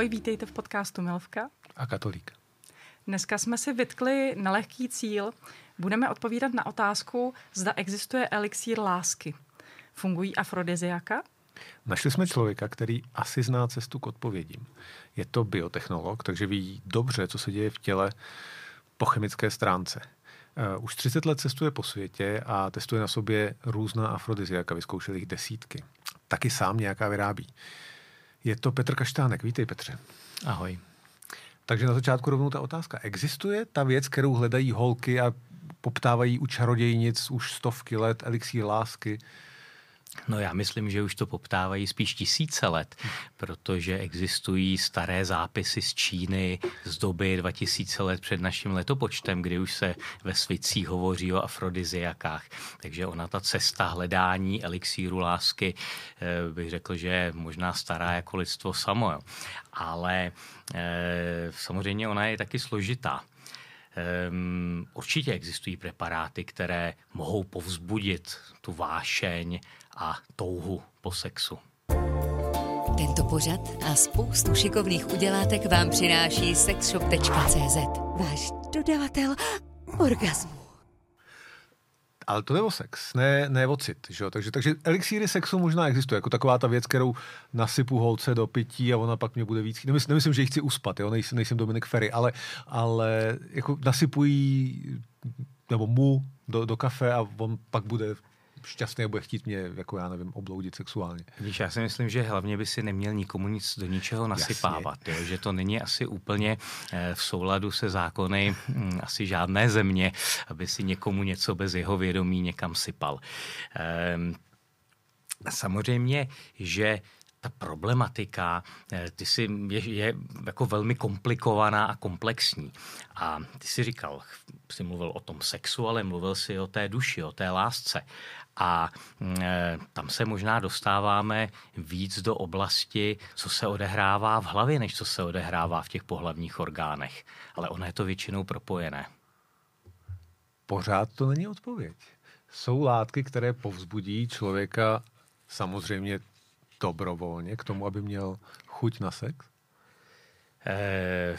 Ahoj, vítejte v podcastu Milvka. A katolík. Dneska jsme si vytkli nelehký cíl. Budeme odpovídat na otázku, zda existuje elixír lásky. Fungují afrodiziaka? Našli jsme člověka, který asi zná cestu k odpovědím. Je to biotechnolog, takže ví dobře, co se děje v těle po chemické stránce. Eh, už 30 let cestuje po světě a testuje na sobě různá afrodiziaka, vyzkoušel jich desítky. Taky sám nějaká vyrábí. Je to Petr Kaštánek. Vítej, Petře. Ahoj. Takže na začátku rovnou ta otázka. Existuje ta věc, kterou hledají holky a poptávají u čarodějnic už stovky let, elixír lásky? No já myslím, že už to poptávají spíš tisíce let, protože existují staré zápisy z Číny z doby 2000 let před naším letopočtem, kdy už se ve svicích hovoří o afrodiziakách. Takže ona ta cesta hledání elixíru lásky eh, bych řekl, že je možná stará jako lidstvo samo. Ale eh, samozřejmě ona je taky složitá. Um, určitě existují preparáty, které mohou povzbudit tu vášeň a touhu po sexu. Tento pořad a spoustu šikovných udělátek vám přináší sexshop.cz. Váš dodavatel orgasmu. Ale to je o sex, ne, ne o cit. Že jo? Takže, takže elixíry sexu možná existuje, jako taková ta věc, kterou nasypu holce do pití a ona pak mě bude víc. Nemysl, nemyslím, že ji chci uspat, jo? Nejsem, nejsem Dominik Ferry, ale, ale jako nasypují nebo mu do, do kafe a on pak bude šťastný a bude chtít mě, jako já nevím, obloudit sexuálně. Víš, já si myslím, že hlavně by si neměl nikomu nic do ničeho nasypávat, jo? že to není asi úplně eh, v souladu se zákony hm, asi žádné země, aby si někomu něco bez jeho vědomí někam sypal. Ehm, samozřejmě, že ta problematika eh, ty si je, je jako velmi komplikovaná a komplexní. A ty si říkal, jsi mluvil o tom sexu, ale mluvil si o té duši, o té lásce. A e, tam se možná dostáváme víc do oblasti, co se odehrává v hlavě, než co se odehrává v těch pohlavních orgánech. Ale ono je to většinou propojené. Pořád to není odpověď. Jsou látky, které povzbudí člověka samozřejmě dobrovolně k tomu, aby měl chuť na sex? E,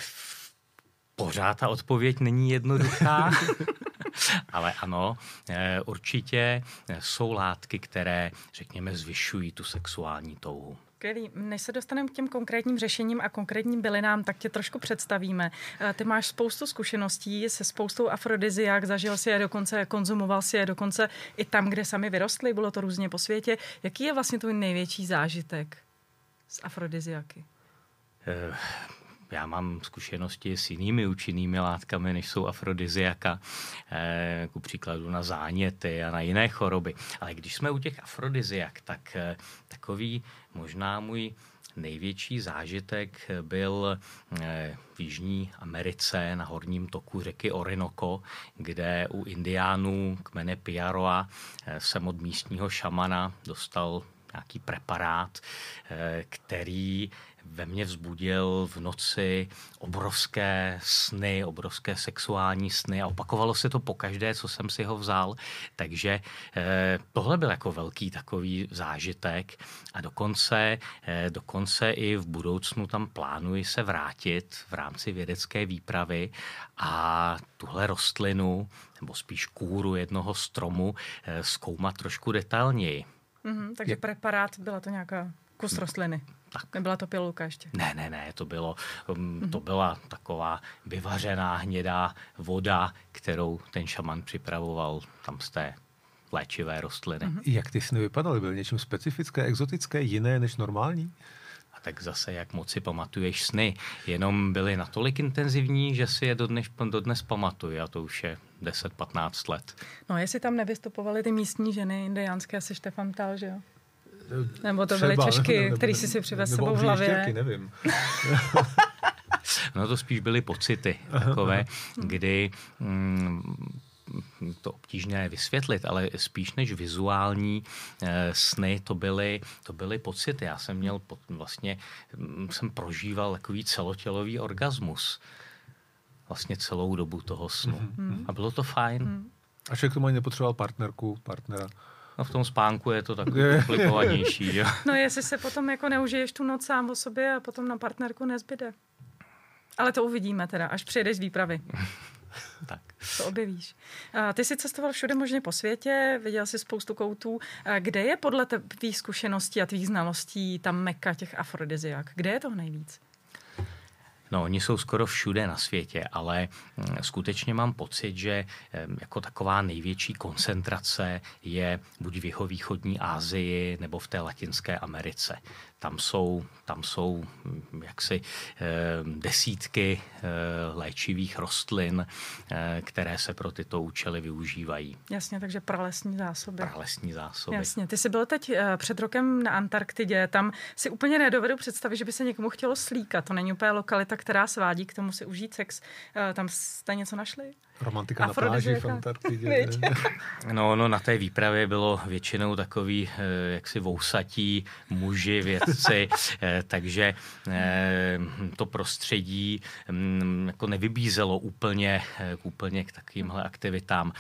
pořád ta odpověď není jednoduchá. Ale ano, eh, určitě jsou látky, které, řekněme, zvyšují tu sexuální touhu. Skvělý. Než se dostaneme k těm konkrétním řešením a konkrétním bylinám, tak tě trošku představíme. Eh, ty máš spoustu zkušeností se spoustou afrodiziák, zažil si je dokonce, konzumoval si je dokonce i tam, kde sami vyrostly, bylo to různě po světě. Jaký je vlastně tvůj největší zážitek z afrodiziaky? Uh já mám zkušenosti s jinými účinnými látkami, než jsou afrodiziaka, eh, ku příkladu na záněty a na jiné choroby. Ale když jsme u těch afrodiziak, tak eh, takový možná můj největší zážitek byl eh, v Jižní Americe na horním toku řeky Orinoco, kde u indiánů kmene Piaroa jsem od místního šamana dostal nějaký preparát, který ve mně vzbudil v noci obrovské sny, obrovské sexuální sny a opakovalo se to po každé, co jsem si ho vzal. Takže eh, tohle byl jako velký takový zážitek a dokonce, eh, dokonce i v budoucnu tam plánuji se vrátit v rámci vědecké výpravy a tuhle rostlinu, nebo spíš kůru jednoho stromu, eh, zkoumat trošku detailněji. Mm-hmm, takže Je... preparát, byla to nějaká kus rostliny. Tak. Nebyla to pilulka ještě? Ne, ne, ne, to, bylo, um, mm-hmm. to byla taková vyvařená hnědá voda, kterou ten šaman připravoval tam z té léčivé rostliny. Mm-hmm. Jak ty sny vypadaly? Byly něčím specifické, exotické, jiné než normální? A tak zase, jak moc si pamatuješ sny, jenom byly natolik intenzivní, že si je dodnes, dodnes pamatuju a to už je 10-15 let. No, jestli tam nevystupovaly ty místní ženy indiánské, asi Štefan Tal, že jo? Nebo to byly Češky, nebo, který jsi si přivez sebou v hlavě. nevím. no to spíš byly pocity takové, kdy mm, to obtížné vysvětlit, ale spíš než vizuální e, sny, to byly, to byly pocity. Já jsem měl vlastně, mm, jsem prožíval takový celotělový orgasmus vlastně celou dobu toho snu. Mm-hmm. A bylo to fajn. Mm. A člověk tomu ani nepotřeboval partnerku, partnera? No v tom spánku je to takový komplikovanější, jo. No jestli se potom jako neužiješ tu noc sám o sobě a potom na partnerku nezbyde. Ale to uvidíme teda, až přijedeš z výpravy. tak. To objevíš. Ty jsi cestoval všude možně po světě, viděl jsi spoustu koutů. Kde je podle tvých zkušeností a tvých znalostí ta meka těch afrodiziak? Kde je toho nejvíc? No, oni jsou skoro všude na světě, ale mm, skutečně mám pocit, že jako taková největší koncentrace je buď v jihovýchodní Asii nebo v té Latinské Americe tam jsou, tam jsou hm, jaksi eh, desítky eh, léčivých rostlin, eh, které se pro tyto účely využívají. Jasně, takže pralesní zásoby. Pralesní zásoby. Jasně, ty jsi byl teď před rokem na Antarktidě, tam si úplně nedovedu představit, že by se někomu chtělo slíkat. To není úplně lokalita, která svádí k tomu si užít sex. Tam jste něco našli? Romantika na pláži v Antarktidě. no, no, na té výpravě bylo většinou takový jaksi vousatí muži, vědci, eh, takže eh, to prostředí mm, jako nevybízelo úplně, eh, úplně k takovýmhle aktivitám.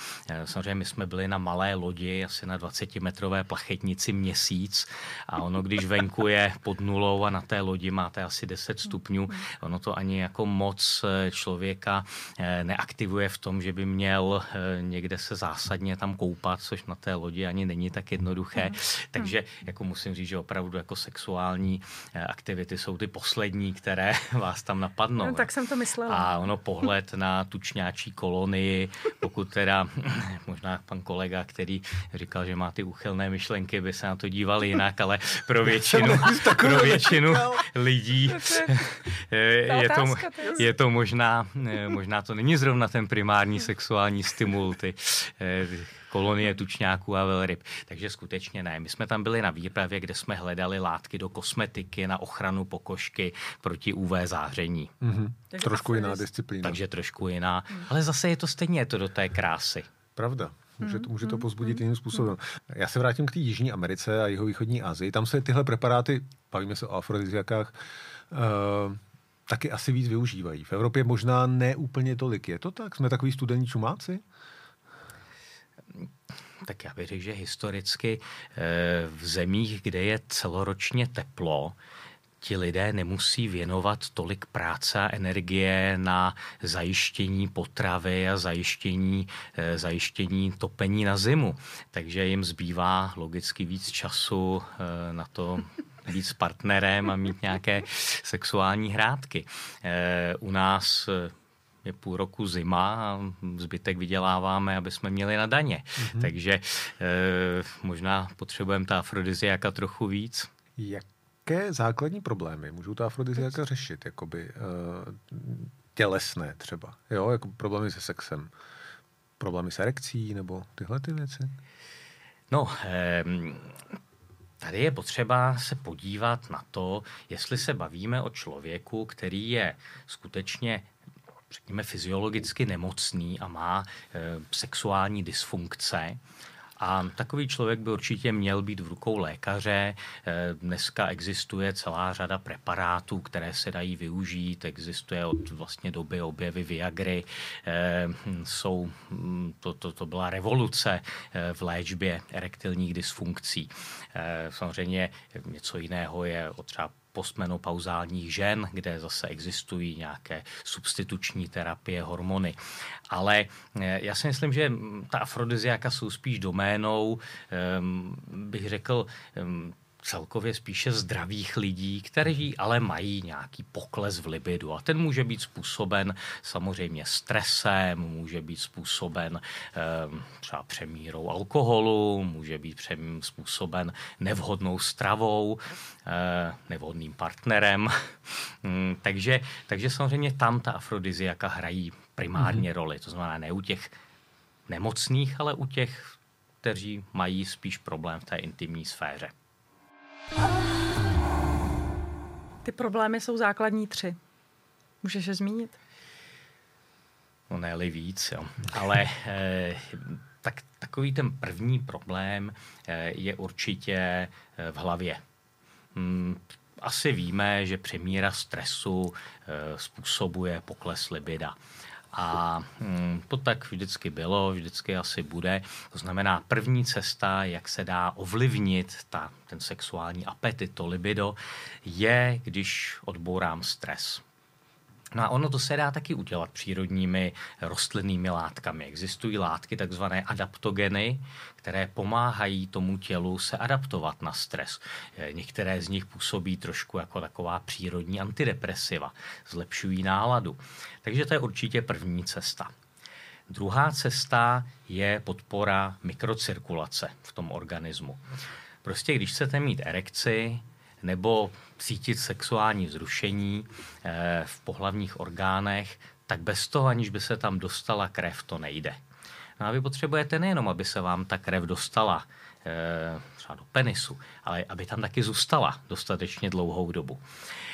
Samozřejmě my jsme byli na malé lodi, asi na 20-metrové plachetnici měsíc a ono, když venku je pod nulou a na té lodi máte asi 10 stupňů, ono to ani jako moc člověka neaktivuje v tom, že by měl někde se zásadně tam koupat, což na té lodi ani není tak jednoduché. Mm. Takže jako musím říct, že opravdu jako sexuální eh, aktivity jsou ty poslední, které vás tam napadnou. No, tak jsem to myslela. A ono pohled na tučňáčí kolonii, pokud teda možná pan kolega, který říkal, že má ty úchylné myšlenky, by se na to díval jinak, ale pro většinu, pro většinu lidí eh, je to, je to možná, možná to není zrovna ten primární primární sexuální stimul, ty eh, kolonie tučňáků a velryb. Takže skutečně ne. My jsme tam byli na výpravě, kde jsme hledali látky do kosmetiky, na ochranu pokožky proti UV záření. Mm-hmm. Trošku jiná disciplína. Takže trošku jiná. Mm. Ale zase je to stejně je to do té krásy. Pravda. Může to, může to mhm. pozbudit mm, jiným způsobem. Já se vrátím k té Jižní Americe a jeho východní Asii. Tam se tyhle preparáty, bavíme se o afrodiziakách, uh, taky asi víc využívají. V Evropě možná ne úplně tolik. Je to tak? Jsme takový studení čumáci? Tak já bych řekl, že historicky eh, v zemích, kde je celoročně teplo, ti lidé nemusí věnovat tolik práce a energie na zajištění potravy a zajištění, eh, zajištění topení na zimu. Takže jim zbývá logicky víc času eh, na to být s partnerem a mít nějaké sexuální hrádky. U nás je půl roku zima a zbytek vyděláváme, aby jsme měli na daně. Mm-hmm. Takže e, možná potřebujeme ta afrodiziaka trochu víc. Jaké základní problémy můžou ta afrodiziaka řešit? Jakoby e, tělesné třeba, jo? Jako problémy se sexem, problémy s erekcí nebo tyhle ty věci? No, e, Tady je potřeba se podívat na to, jestli se bavíme o člověku, který je skutečně řekněme, fyziologicky nemocný a má e, sexuální dysfunkce, a takový člověk by určitě měl být v rukou lékaře. Eh, dneska existuje celá řada preparátů, které se dají využít. Existuje od vlastně doby objevy Viagry. Eh, jsou, hm, to, to, to byla revoluce eh, v léčbě erektilních dysfunkcí. Samozřejmě něco jiného je třeba postmenopauzálních žen, kde zase existují nějaké substituční terapie, hormony. Ale eh, já si myslím, že ta afrodiziaka jsou spíš doménou, ehm, bych řekl, ehm, celkově spíše zdravých lidí, kteří ale mají nějaký pokles v libidu. A ten může být způsoben samozřejmě stresem, může být způsoben eh, třeba přemírou alkoholu, může být způsoben nevhodnou stravou, eh, nevhodným partnerem. Hmm, takže, takže samozřejmě tam ta afrodiziaka hrají primárně mm-hmm. roli. To znamená ne u těch nemocných, ale u těch, kteří mají spíš problém v té intimní sféře. Ty problémy jsou základní tři. Můžeš je zmínit? No ne víc, jo. Ale eh, tak, takový ten první problém eh, je určitě eh, v hlavě. Hmm, asi víme, že přemíra stresu eh, způsobuje pokles libida. A hm, to tak vždycky bylo, vždycky asi bude. To znamená, první cesta, jak se dá ovlivnit ta, ten sexuální apetit, to libido, je, když odbourám stres. No a ono to se dá taky udělat přírodními rostlinnými látkami. Existují látky, takzvané adaptogeny, které pomáhají tomu tělu se adaptovat na stres. Eh, některé z nich působí trošku jako taková přírodní antidepresiva, zlepšují náladu. Takže to je určitě první cesta. Druhá cesta je podpora mikrocirkulace v tom organismu. Prostě když chcete mít erekci, nebo cítit sexuální vzrušení eh, v pohlavních orgánech, tak bez toho, aniž by se tam dostala krev, to nejde. No a vy potřebujete nejenom, aby se vám ta krev dostala eh, třeba do penisu, ale aby tam taky zůstala dostatečně dlouhou dobu.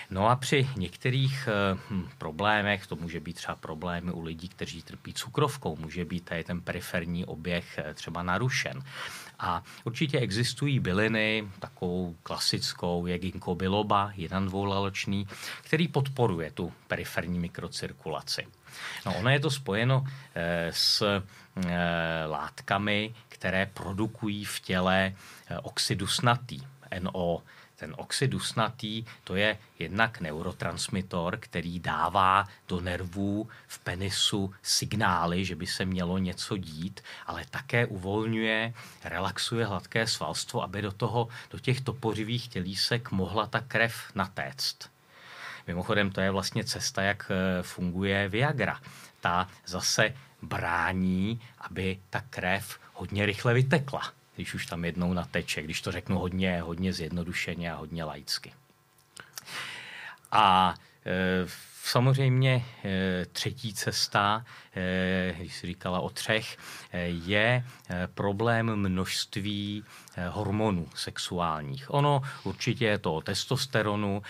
No a při některých hm, problémech, to může být třeba problémy u lidí, kteří trpí cukrovkou, může být tady ten periferní oběh třeba narušen. A určitě existují byliny, takovou klasickou je ginkgo biloba, jeden dvoulaločný, který podporuje tu periferní mikrocirkulaci. No, ono je to spojeno e, s e, látkami, které produkují v těle e, oxidusnatý, NO, ten oxid dusnatý, to je jednak neurotransmitor, který dává do nervů v penisu signály, že by se mělo něco dít, ale také uvolňuje, relaxuje hladké svalstvo, aby do, toho, do těch topořivých tělísek mohla ta krev natéct. Mimochodem, to je vlastně cesta, jak eh, funguje Viagra. Ta zase brání, aby ta krev hodně rychle vytekla když už tam jednou nateče, když to řeknu hodně, hodně zjednodušeně a hodně laicky. A e, samozřejmě e, třetí cesta, e, když jsi říkala o třech, e, je problém množství hormonů sexuálních. Ono určitě je to o testosteronu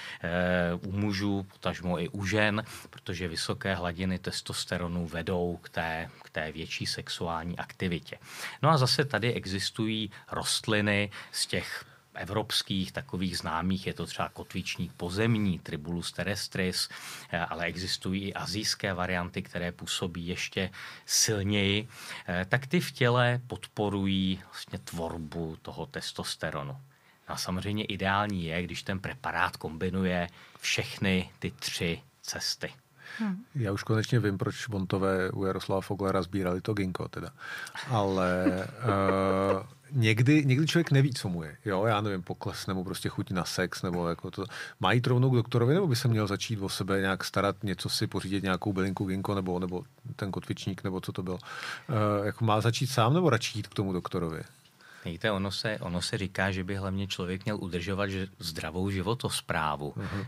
u mužů, potažmo i u žen, protože vysoké hladiny testosteronu vedou k té, k té větší sexuální aktivitě. No a zase tady existují rostliny z těch evropských takových známých je to třeba kotvičník pozemní, Tribulus terrestris, eh, ale existují i azijské varianty, které působí ještě silněji, eh, tak ty v těle podporují vlastně tvorbu toho testosteronu. A samozřejmě ideální je, když ten preparát kombinuje všechny ty tři cesty. Hmm. Já už konečně vím, proč Bontové u Jaroslava Foglera sbírali to ginko teda. Ale uh, někdy, někdy člověk neví, co mu je. Jo, já nevím, pokles nebo prostě chuť na sex, nebo jako to. Mají jít rovnou k doktorovi, nebo by se měl začít o sebe nějak starat, něco si pořídit, nějakou bylinku ginko, nebo, nebo ten kotvičník, nebo co to bylo. Uh, jako má začít sám, nebo radši jít k tomu doktorovi? Víte, ono se, ono se říká, že by hlavně člověk měl udržovat zdravou životosprávu. Uh-huh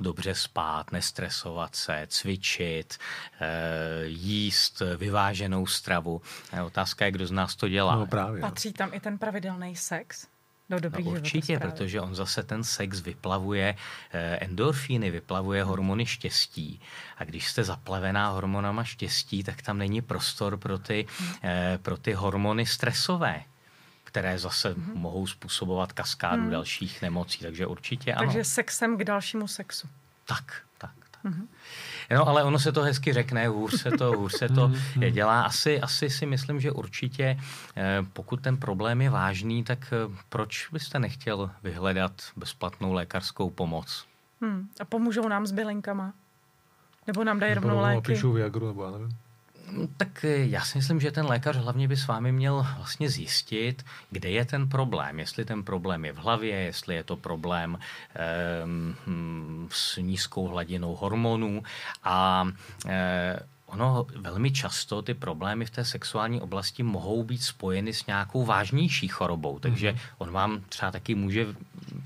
dobře spát, nestresovat se, cvičit, eh, jíst vyváženou stravu. Otázka je, kdo z nás to dělá. No právě. Patří tam i ten pravidelný sex? Do dobrých no určitě, protože on zase ten sex vyplavuje eh, endorfíny, vyplavuje hormony štěstí. A když jste zaplavená hormonama štěstí, tak tam není prostor pro ty, hmm. eh, pro ty hormony stresové které zase mm-hmm. mohou způsobovat kaskádu mm. dalších nemocí, takže určitě ano. Takže sexem k dalšímu sexu. Tak, tak, tak. Mm-hmm. No, ale ono se to hezky řekne, hůř se to, hůř se to mm-hmm. dělá. Asi, asi si myslím, že určitě, eh, pokud ten problém je vážný, tak eh, proč byste nechtěl vyhledat bezplatnou lékařskou pomoc? Hmm. A pomůžou nám s bylinkama? Nebo nám dají rovnou léky? Píšu Viagru, nebo já nevím. Tak eh, já si myslím, že ten lékař hlavně by s vámi měl vlastně zjistit, kde je ten problém. Jestli ten problém je v hlavě, jestli je to problém um, s nízkou hladinou hormonů a um, ono velmi často ty problémy v té sexuální oblasti mohou být spojeny s nějakou vážnější chorobou, takže mm-hmm. on vám třeba taky může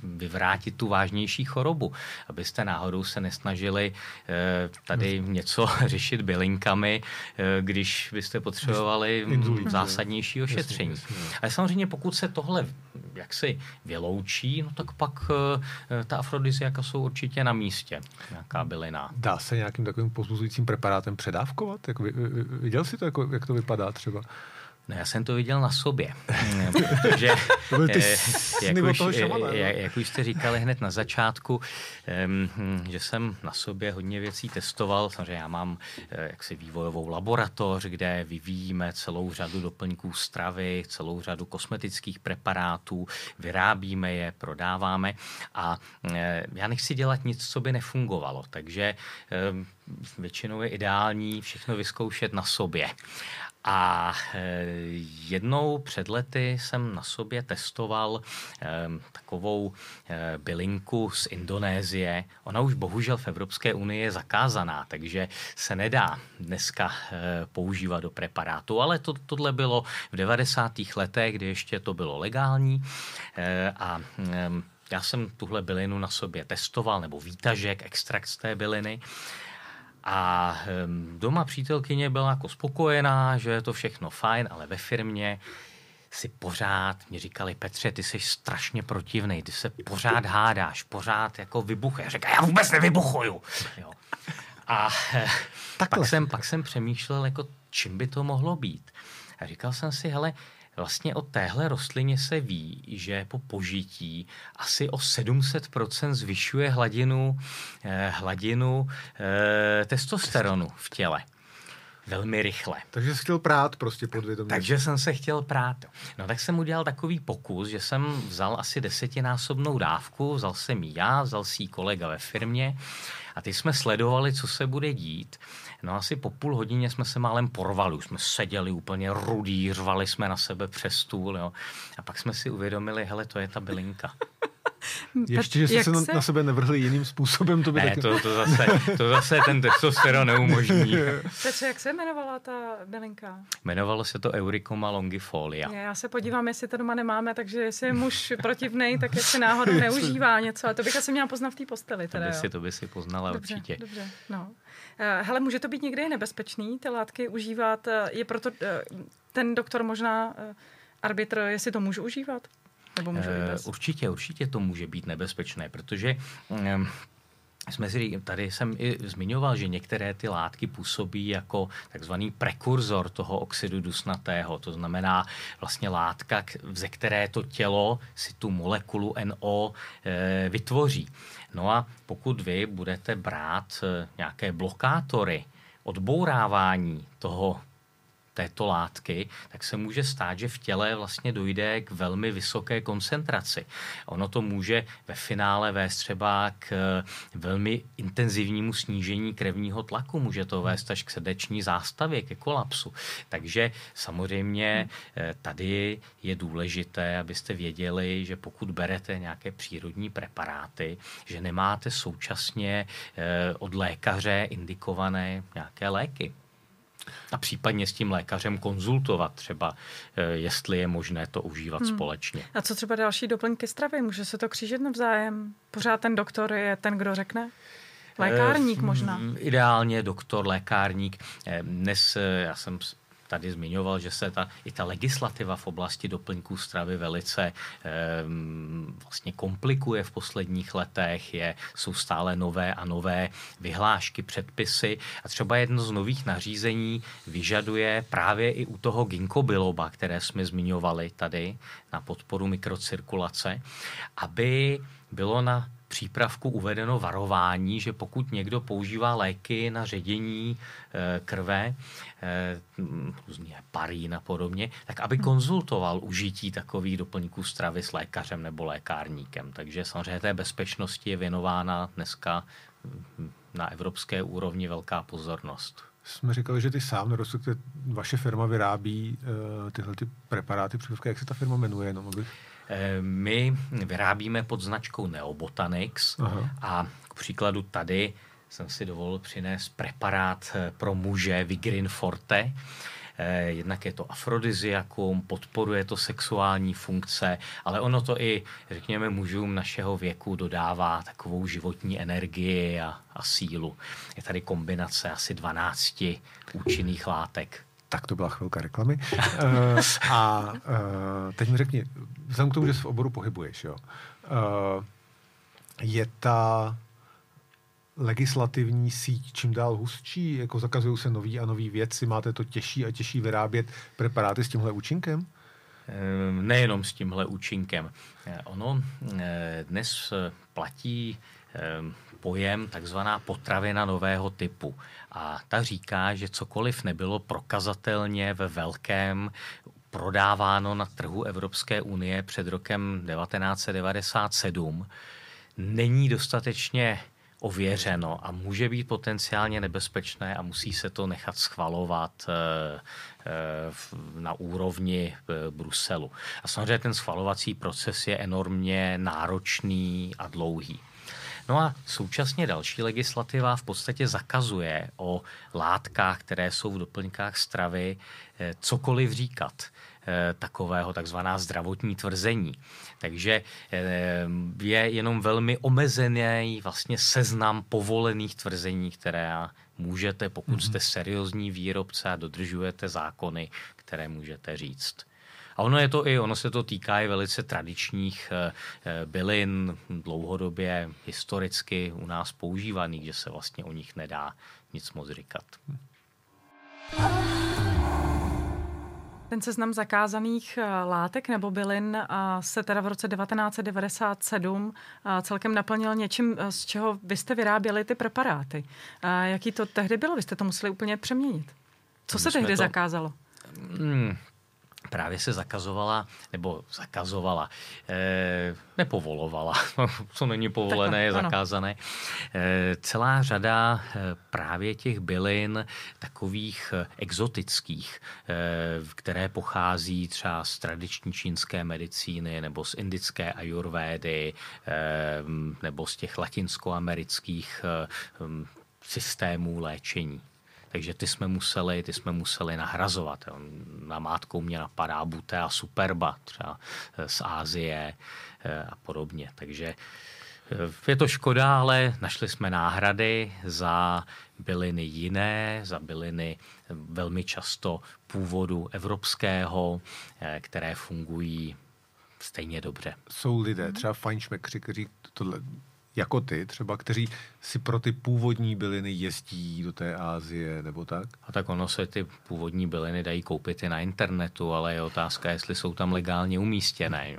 vyvrátit tu vážnější chorobu, abyste náhodou se nesnažili eh, tady mm. něco řešit bylinkami, eh, když byste potřebovali zásadnější ošetření. Ale samozřejmě pokud se tohle jaksi vyloučí, no tak pak eh, ta afrodiziaka jsou určitě na místě, nějaká bylina. Dá se nějakým takovým pozbuzujícím preparátem předávkovat? Jako, viděl jsi to, jako, jak to vypadá třeba? No já jsem to viděl na sobě, protože to byl ty eh, jak, už, toho eh, šamana, jak, jak už jste říkali hned na začátku, že jsem na sobě hodně věcí testoval. Samozřejmě já mám eh, jaksi vývojovou laboratoř, kde vyvíjíme celou řadu doplňků stravy, celou řadu kosmetických preparátů, vyrábíme je, prodáváme a já nechci dělat nic, co by nefungovalo, takže většinou je ideální všechno vyzkoušet na sobě. A eh, jednou před lety jsem na sobě testoval eh, takovou eh, bylinku z Indonésie. Ona už bohužel v Evropské unii je zakázaná, takže se nedá dneska používat do preparátu, ale to, tohle bylo v 90. letech, kdy ještě to bylo legální a já jsem tuhle bylinu na sobě testoval, nebo výtažek, extrakt z té byliny. A doma přítelkyně byla jako spokojená, že je to všechno fajn, ale ve firmě si pořád, mi říkali, Petře, ty jsi strašně protivný, ty se pořád hádáš, pořád jako vybuchuješ. Říká, já vůbec nevybuchuju. Jo. A pak jsem, pak jsem přemýšlel, jako, čím by to mohlo být. A říkal jsem si, hele, Vlastně o téhle rostlině se ví, že po požití asi o 700% zvyšuje hladinu, eh, hladinu eh, testosteronu v těle velmi rychle. Takže jsi chtěl prát prostě podvědomě. Takže jsem se chtěl prát. No tak jsem udělal takový pokus, že jsem vzal asi desetinásobnou dávku, vzal jsem ji já, vzal si ji kolega ve firmě a ty jsme sledovali, co se bude dít. No asi po půl hodině jsme se málem porvali, už jsme seděli úplně rudí, řvali jsme na sebe přes stůl, jo. A pak jsme si uvědomili, hele, to je ta bylinka. Ještě, že jste se na, na sebe nevrhli jiným způsobem, to by ne, taky... to, to, zase, to zase ten testosteron neumožní. Petře, jak se jmenovala ta bylinka? Jmenovalo se to Euricoma longifolia. Já se podívám, jestli to doma nemáme, takže jestli je muž protivnej, tak jestli náhodou neužívá něco. A to bych asi měla poznat v té posteli. Teda, to, by si, to by si poznala dobře, určitě. Dobře, no. Eh, hele, může to být někdy nebezpečný, ty látky užívat? eh, Je proto eh, ten doktor možná arbitr, jestli to můžu užívat? Nebo můžu i bez? Určitě, určitě to může být nebezpečné, protože um, jsme si, tady jsem i zmiňoval, že některé ty látky působí jako takzvaný prekurzor toho oxidu dusnatého. To znamená vlastně látka, ze které to tělo si tu molekulu NO e, vytvoří. No a pokud vy budete brát e, nějaké blokátory, odbourávání toho této látky, tak se může stát, že v těle vlastně dojde k velmi vysoké koncentraci. Ono to může ve finále vést třeba k eh, velmi intenzivnímu snížení krevního tlaku, může to vést až k srdeční zástavě, ke kolapsu. Takže samozřejmě eh, tady je důležité, abyste věděli, že pokud berete nějaké přírodní preparáty, že nemáte současně eh, od lékaře indikované nějaké léky a případně s tím lékařem konzultovat třeba, eh, jestli je možné to užívat hmm. společně. A co třeba další doplňky stravy? Může se to křížit navzájem? Pořád ten doktor je ten, kdo řekne? Lékárník eh, možná. Ideálně doktor, lékárník. Eh, dnes já jsem tady zmiňoval, že se ta, i ta legislativa v oblasti doplňků stravy velice um, vlastně komplikuje v posledních letech. Je, jsou stále nové a nové vyhlášky, předpisy a třeba jedno z nových nařízení vyžaduje právě i u toho ginkgo biloba, které jsme zmiňovali tady na podporu mikrocirkulace, aby bylo na přípravku uvedeno varování, že pokud někdo používá léky na ředění e, krve, různý heparín a podobně, tak aby konzultoval užití takových doplňků stravy s lékařem nebo lékárníkem. Takže samozřejmě té bezpečnosti je věnována dneska na evropské úrovni velká pozornost. Jsme říkali, že ty sám, respektive vaše firma vyrábí uh, tyhle ty preparáty, přípravky. Jak se ta firma jmenuje? Jenom abych... Eh, my vyrábíme pod značkou Neobotanics Aha. a k příkladu tady jsem si dovolil přinést preparát eh, pro muže Vigrin Forte. Eh, jednak je to afrodiziakum, podporuje to sexuální funkce, ale ono to i, řekněme, mužům našeho věku dodává takovou životní energii a, a sílu. Je tady kombinace asi 12 účinných látek tak to byla chvilka reklamy. uh, a uh, teď mi řekni, vzhledem k tomu, že se v oboru pohybuješ, jo, uh, je ta legislativní síť čím dál hustší? Jako zakazují se nový a nový věci, máte to těžší a těžší vyrábět preparáty s tímhle účinkem? Ehm, nejenom s tímhle účinkem. Eh, ono eh, dnes platí ehm, pojem takzvaná potravina nového typu. A ta říká, že cokoliv nebylo prokazatelně ve velkém prodáváno na trhu Evropské unie před rokem 1997, není dostatečně ověřeno a může být potenciálně nebezpečné a musí se to nechat schvalovat eh, eh, na úrovni eh, Bruselu. A samozřejmě ten schvalovací proces je enormně náročný a dlouhý. No a současně další legislativa v podstatě zakazuje o látkách, které jsou v doplňkách stravy, cokoliv říkat. Eh, takového takzvaná zdravotní tvrzení. Takže eh, je jenom velmi omezený vlastně seznam povolených tvrzení, které můžete, pokud jste seriózní výrobce a dodržujete zákony, které můžete říct. A ono je to i, ono se to týká i velice tradičních eh, bylin, dlouhodobě historicky u nás používaných, že se vlastně o nich nedá nic moc říkat. Ten seznam zakázaných eh, látek nebo bylin eh, se teda v roce 1997 eh, celkem naplnil něčím, z čeho vy jste vyráběli ty preparáty. Jaký to tehdy bylo? Vy jste to museli úplně přeměnit. Co se tehdy to... zakázalo? Hmm, právě se zakazovala, nebo zakazovala, e, nepovolovala, co není povolené, je zakázané. E, celá řada e, právě těch bylin takových exotických, e, které pochází třeba z tradiční čínské medicíny nebo z indické ajurvédy e, nebo z těch latinskoamerických e, systémů léčení. Takže ty jsme museli, ty jsme museli nahrazovat. Na mátkou mě napadá Butea Superba, třeba eh, z Ázie eh, a podobně. Takže eh, je to škoda, ale našli jsme náhrady za byliny jiné, za byliny velmi často původu evropského, které fungují stejně dobře. Jsou lidé, třeba fajnšmekři, kteří tohle jako ty třeba, kteří si pro ty původní byliny jezdí do té Ázie nebo tak? A tak ono se ty původní byliny dají koupit i na internetu, ale je otázka, jestli jsou tam legálně umístěné.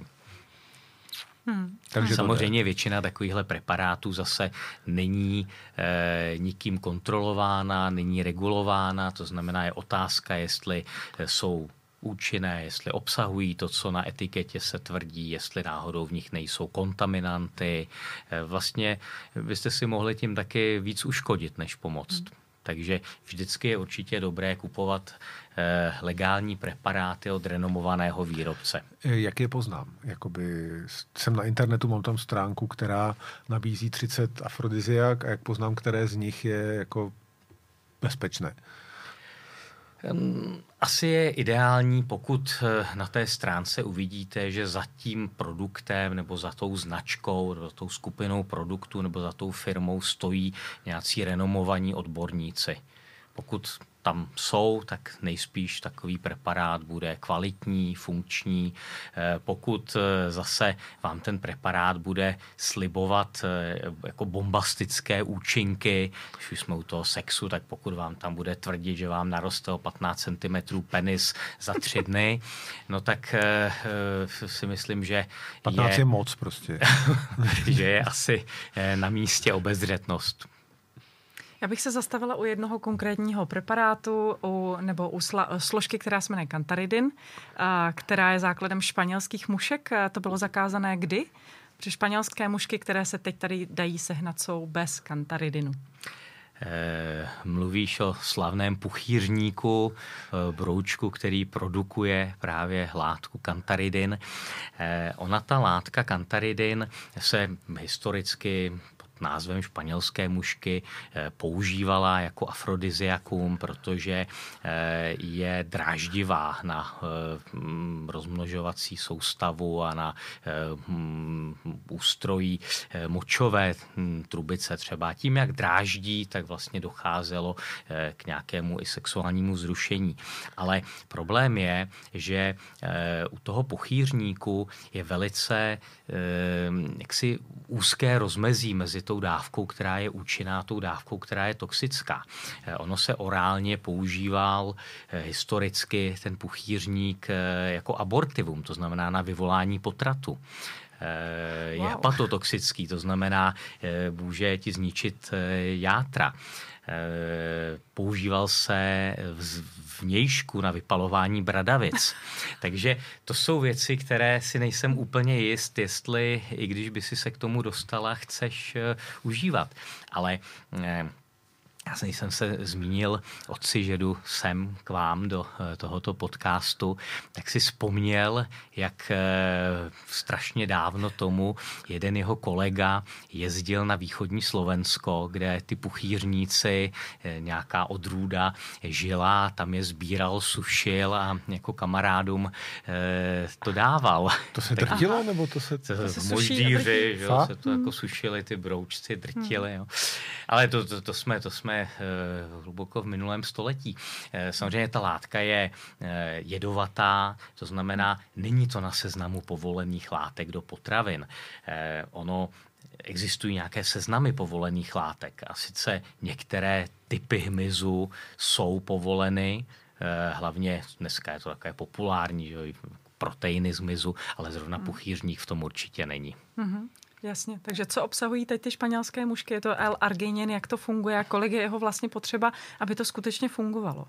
Hmm. Takže Samozřejmě většina takovýchhle preparátů zase není e, nikým kontrolována, není regulována, to znamená je otázka, jestli jsou účinné, jestli obsahují to, co na etiketě se tvrdí, jestli náhodou v nich nejsou kontaminanty. Eh, vlastně byste si mohli tím taky víc uškodit, než pomoct. Hmm. Takže vždycky je určitě dobré kupovat eh, legální preparáty od renomovaného výrobce. Eh, jak je poznám? Jakoby jsem na internetu, mám tam stránku, která nabízí 30 afrodiziak a jak poznám, které z nich je jako bezpečné. Asi je ideální, pokud eh, na té stránce uvidíte, že za tím produktem nebo za tou značkou, nebo za tou skupinou produktů nebo za tou firmou stojí nějací renomovaní odborníci. Pokud tam jsou, tak nejspíš takový preparát bude kvalitní, funkční. Eh, pokud eh, zase vám ten preparát bude slibovat eh, jako bombastické účinky, když už jsme u toho sexu, tak pokud vám tam bude tvrdit, že vám naroste o 15 cm penis za tři dny, no tak si myslím, že 15 je, je moc prostě. že je asi na místě obezřetnost. Já bych se zastavila u jednoho konkrétního preparátu u, nebo u sla, složky, která se jmenuje kantaridin, a, která je základem španělských mušek. A to bylo zakázané kdy? Protože španělské mušky, které se teď tady dají sehnat, jsou bez kantaridinu. Eh, mluvíš o slavném puchýřníku, eh, broučku, který produkuje právě látku kantaridin. Eh, ona, ta látka kantaridin, se historicky názvem španělské mušky eh, používala jako afrodiziakum, protože eh, je dráždivá na eh, rozmnožovací soustavu a na ústrojí močové hm, trubice třeba. Tím, jak dráždí, tak vlastně docházelo k nějakému i sexuálnímu zrušení. Ale problém je, že u toho pochýřníku je velice jaksi úzké rozmezí mezi tou dávkou, která je účinná, tou dávkou, která je toxická. Ono se orálně používal historicky ten puchýřník jako abortivum, to znamená na vyvolání potratu je wow. hepatotoxický, to znamená, může ti zničit játra. Používal se vnějšku na vypalování bradavic. Takže to jsou věci, které si nejsem úplně jist, jestli i když by si se k tomu dostala, chceš uh, užívat. Ale uh, já jsem se zmínil otci, že jdu sem k vám do eh, tohoto podcastu, tak si vzpomněl, jak strašně dávno tomu jeden jeho kolega jezdil na východní Slovensko, kde ty puchýřníci, nějaká odrůda žila, tam je sbíral, sušil a jako kamarádům to dával. To se drtilo, nebo to se... To, to se moždíři, že jo, se to jako sušili, ty broučci drtili. Hmm. Jo. Ale to, to, to, jsme, to jsme eh, hluboko v minulém století. Eh, samozřejmě ta látka je eh, jedovatá, to znamená, není to na seznamu povolených látek do potravin. Ono existují nějaké seznamy povolených látek a sice některé typy hmyzu jsou povoleny, hlavně dneska je to také populární, že proteiny z hmyzu, ale zrovna hmm. puchýřník v tom určitě není. Mm-hmm. Jasně, takže co obsahují teď ty španělské mušky? Je to L-arginin, jak to funguje a kolik je jeho vlastně potřeba, aby to skutečně fungovalo?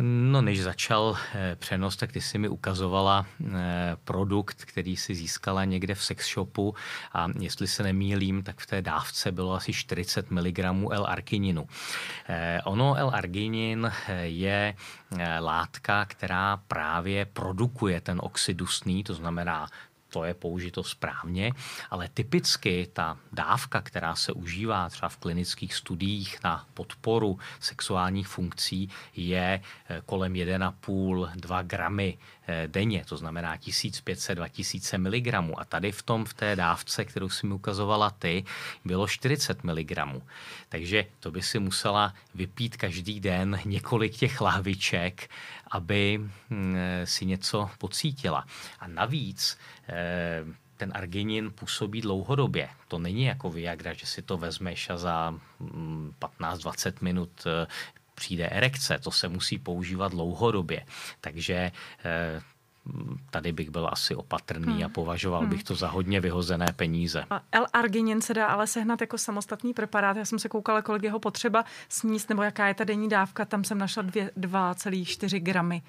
No, než začal eh, přenos, tak ty si mi ukazovala eh, produkt, který si získala někde v sex shopu a jestli se nemýlím, tak v té dávce bylo asi 40 mg L-argininu. Eh, ono L-arginin je látka, která právě produkuje ten oxid dusný, to znamená to je použito správně, ale typicky ta dávka, která se užívá třeba v klinických studiích na podporu sexuálních funkcí, je eh, kolem 1,5-2 gramy denně, to znamená 1500-2000 mg. A tady v tom, v té dávce, kterou si mi ukazovala ty, bylo 40 mg. Takže to by si musela vypít každý den několik těch lahviček, aby hm, si něco pocítila. A navíc eh, ten arginin působí dlouhodobě. To není jako Viagra, že si to vezmeš a za 15-20 hm, minut eh, přijde erekce. To se musí používat dlouhodobě. Takže eh, tady bych byl asi opatrný hmm. a považoval hmm. bych to za hodně vyhozené peníze. L-arginin se dá ale sehnat jako samostatný preparát. Já jsem se koukala, kolik jeho potřeba sníst, nebo jaká je ta denní dávka. Tam jsem našla 2,4 gramy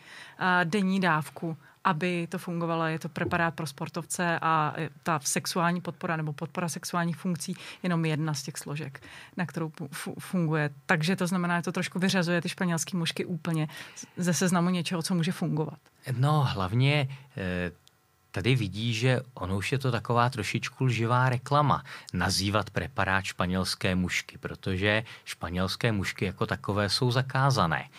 denní dávku aby to fungovalo. Je to preparát pro sportovce a ta sexuální podpora nebo podpora sexuálních funkcí jenom jedna z těch složek, na kterou funguje. Takže to znamená, že to trošku vyřazuje ty španělské mužky úplně ze seznamu něčeho, co může fungovat. No, hlavně eh, tady vidí, že ono už je to taková trošičku lživá reklama nazývat preparát španělské mušky, protože španělské mušky jako takové jsou zakázané.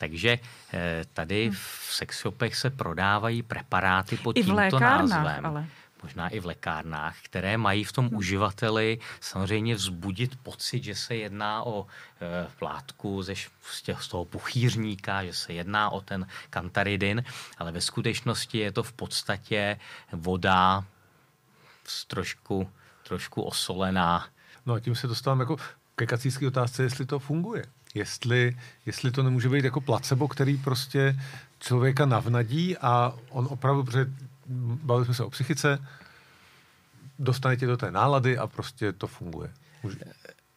Takže eh, tady hm. v sexshopech se prodávají preparáty pod I tímto názvem. Ale možná i v lékárnách, které mají v tom hmm. uživateli samozřejmě vzbudit pocit, že se jedná o e, látku ze, z toho puchýřníka, že se jedná o ten kantaridin, ale ve skutečnosti je to v podstatě voda trošku, trošku osolená. No a tím se dostávám jako ke kacířské otázce, jestli to funguje. Jestli, jestli to nemůže být jako placebo, který prostě člověka navnadí a on opravdu, protože bavili jsme se o psychice, dostane tě do té nálady a prostě to funguje. Může...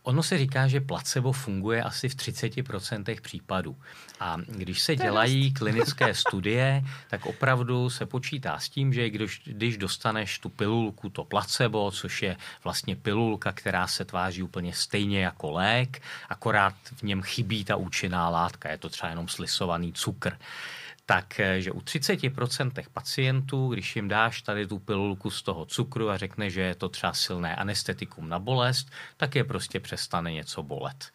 Ono se říká, že placebo funguje asi v 30% případů. A když se dělají klinické studie, tak opravdu se počítá s tím, že když, když dostaneš tu pilulku, to placebo, což je vlastně pilulka, která se tváří úplně stejně jako lék, akorát v něm chybí ta účinná látka, je to třeba jenom slisovaný cukr tak eh, že u 30% pacientů, když jim dáš tady tu pilulku z toho cukru a řekne, že je to třeba silné anestetikum na bolest, tak je prostě přestane něco bolet.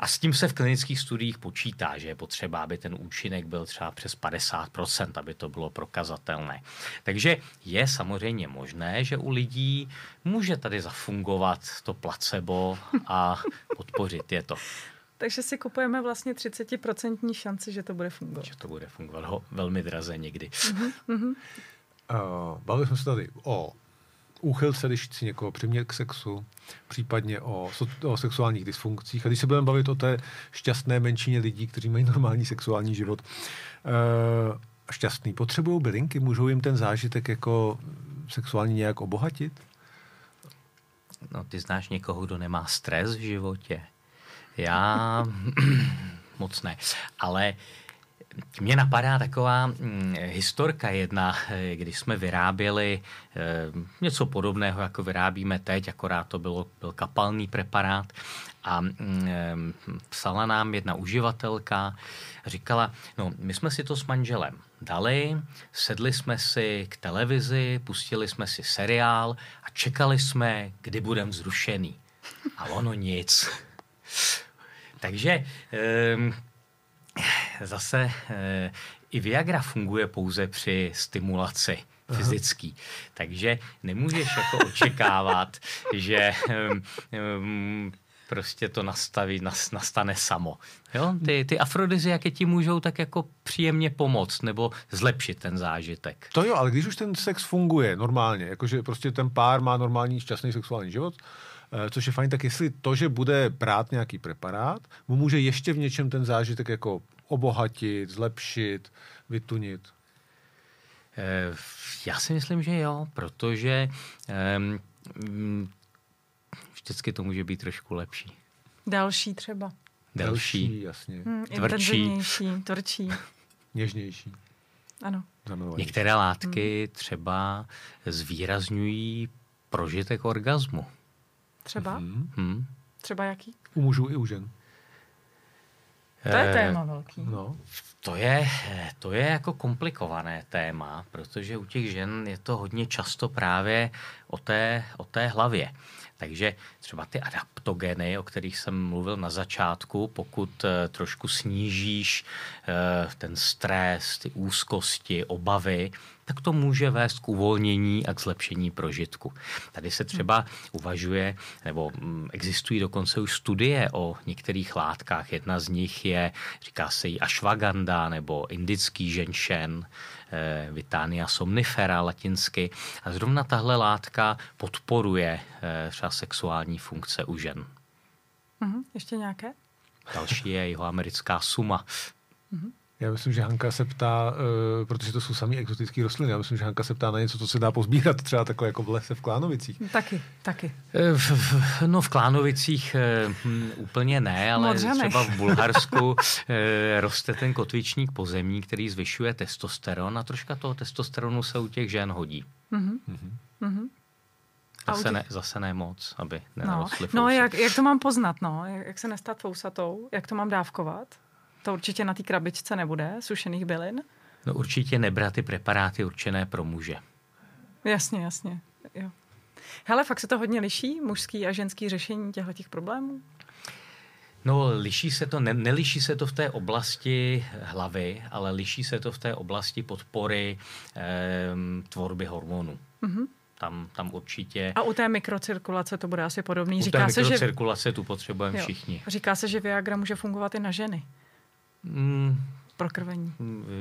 A s tím se v klinických studiích počítá, že je potřeba, aby ten účinek byl třeba přes 50%, aby to bylo prokazatelné. Takže je samozřejmě možné, že u lidí může tady zafungovat to placebo a podpořit je to. Takže si kupujeme vlastně 30% šanci, že to bude fungovat. Že to bude fungovat ho velmi draze někdy. Uh, bavili jsme se tady o úchylce, když chci někoho přimět k sexu, případně o, o sexuálních dysfunkcích. A když se budeme bavit o té šťastné menšině lidí, kteří mají normální sexuální život, uh, šťastný, potřebují bylinky, můžou jim ten zážitek jako sexuálně nějak obohatit? No, ty znáš někoho, kdo nemá stres v životě? Já moc ne. Ale mně napadá taková hm, historka jedna, když jsme vyráběli eh, něco podobného, jako vyrábíme teď, akorát to bylo, byl kapalný preparát a hm, psala nám jedna uživatelka, říkala, no my jsme si to s manželem dali, sedli jsme si k televizi, pustili jsme si seriál a čekali jsme, kdy budeme zrušený. A ono nic. Takže um, zase e, i Viagra funguje pouze při stimulaci fyzický. Aha. Takže nemůžeš jako očekávat, že um, prostě to nastaví, nas, nastane samo. Jo? Ty, ty afrodiziaky ti můžou tak jako příjemně pomoct nebo zlepšit ten zážitek. To jo, ale když už ten sex funguje normálně, jakože prostě ten pár má normální šťastný sexuální život, Eh, což je fajn, tak jestli to, že bude brát nějaký preparát, mu může ještě v něčem ten zážitek jako obohatit, zlepšit, vytunit. Eh, já si myslím, že jo, protože um, vždycky to může být trošku lepší. Další třeba. Další, Další jasně. Hmm, tvrdší. tvrdší. Něžnější. Ano. Některé látky hmm. třeba zvýrazňují prožitek orgazmu. Třeba? Mm-hmm. Třeba jaký? U mužů i u žen. To je téma velký. No. To je, to je jako komplikované téma, protože u těch žen je to hodně často právě o té, o té hlavě. Takže třeba ty adaptogeny, o kterých jsem mluvil na začátku, pokud eh, trošku snížíš eh, ten stres, ty úzkosti, obavy, tak to může vést k uvolnění a k zlepšení prožitku. Tady se třeba uvažuje, nebo mm, existují dokonce už studie o některých látkách. Jedna z nich je, říká se jí ashwagandha nebo indický ženšen, Vitania somnifera latinsky. A zrovna tahle látka podporuje eh, třeba sexuální funkce u žen. Mm-hmm. Ještě nějaké? Další je jeho americká suma. Mm-hmm. Já myslím, že Hanka se ptá, uh, protože to jsou sami exotické rostliny, já myslím, že Hanka se ptá na něco, co se dá pozbírat třeba takhle jako v lese v Klánovicích. Taky, taky. Eh, v, v, no v Klánovicích hm, úplně ne, ale Modřanech. třeba v Bulharsku eh, roste ten kotvičník pozemní, který zvyšuje testosteron a troška toho testosteronu se u těch žen hodí. Mm-hmm. Mm-hmm. Zase, ne, zase ne moc, aby nenarostly No, no jak, jak to mám poznat, no? Jak, jak se nestát fousatou? Jak to mám dávkovat? To určitě na té krabičce nebude, sušených bylin? No určitě nebrat ty preparáty určené pro muže. Jasně, jasně. Jo. Hele, fakt se to hodně liší, mužský a ženský řešení těchto těch problémů? No, liší se to, ne, neliší se to v té oblasti hlavy, ale liší se to v té oblasti podpory e, tvorby hormonů. Mm-hmm. Tam, tam určitě... A u té mikrocirkulace to bude asi podobný. U Říká té se, mikrocirkulace že... tu potřebujeme jo. všichni. Říká se, že Viagra může fungovat i na ženy. Mm, prokrvení.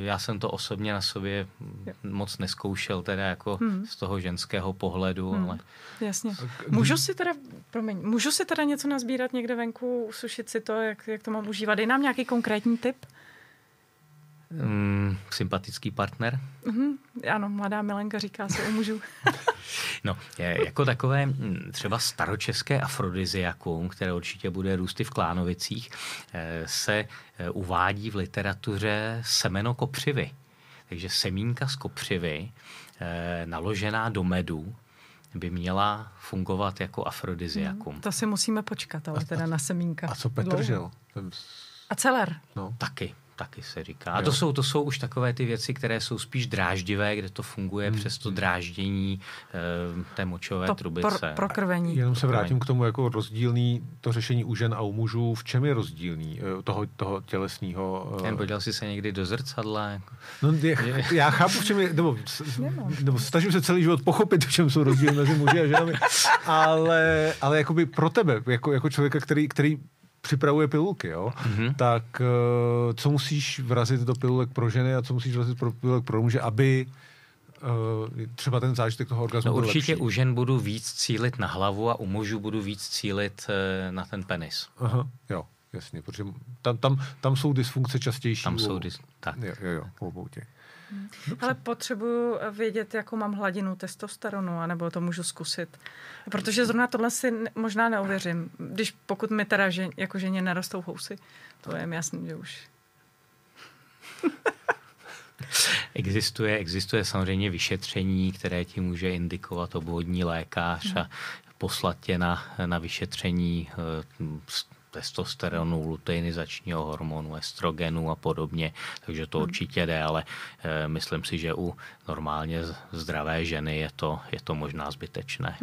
Já jsem to osobně na sobě jo. moc neskoušel, teda jako hmm. z toho ženského pohledu, hmm. ale... Jasně. Můžu si teda, promiň, můžu si teda něco nazbírat někde venku, usušit si to, jak, jak to mám užívat? Dej nám nějaký konkrétní tip? Mm, sympatický partner? Mm, ano, mladá Milenka říká se u mužů. no, je, jako takové mm, třeba staročeské afrodiziakum, které určitě bude růsty v Klánovicích, eh, se eh, uvádí v literatuře semeno kopřivy. Takže semínka z kopřivy eh, naložená do medu by měla fungovat jako afrodiziakum. Hmm, to si musíme počkat, ale teda na semínka. A co Petr? A celer? No. Taky taky se říká. A to jsou, to jsou už takové ty věci, které jsou spíš dráždivé, kde to funguje hmm. přes to dráždění e, té močové to trubice. Pro, prokrvení. Jenom se vrátím k tomu jako rozdílný, to řešení u žen a u mužů. V čem je rozdílný eh, toho, toho tělesního? Jen podíval jsi se někdy do zrcadla? Jako... No, je, já chápu, v čem je, nebo, nebo snažím se celý život pochopit, v čem jsou rozdíly mezi muži a ženami, ale, ale jakoby pro tebe, jako, jako člověka, který, který připravuje pilulky, jo? Mm-hmm. tak uh, co musíš vrazit do pilulek pro ženy a co musíš vrazit pro pilulek pro muže, aby uh, třeba ten zážitek toho orgazmu no, určitě lepší. u žen budu víc cílit na hlavu a u mužů budu víc cílit uh, na ten penis. Aha, jo, jasně, protože tam, tam, tam jsou dysfunkce častější. Tam jsou dys... tak. Jo, jo, jo, obou těch. Ale potřebuju vědět, jakou mám hladinu testosteronu, anebo to můžu zkusit. Protože zrovna tohle si možná neuvěřím. Když pokud mi teda žen, jako ženě nerostou housy, to je mi jasný, že už Existuje, existuje samozřejmě vyšetření, které ti může indikovat obvodní lékař a poslat tě na, na vyšetření eh, testosteronu, luteinizačního hormonu, estrogenu a podobně, takže to určitě jde, ale e, myslím si, že u normálně zdravé ženy je to, je to možná zbytečné.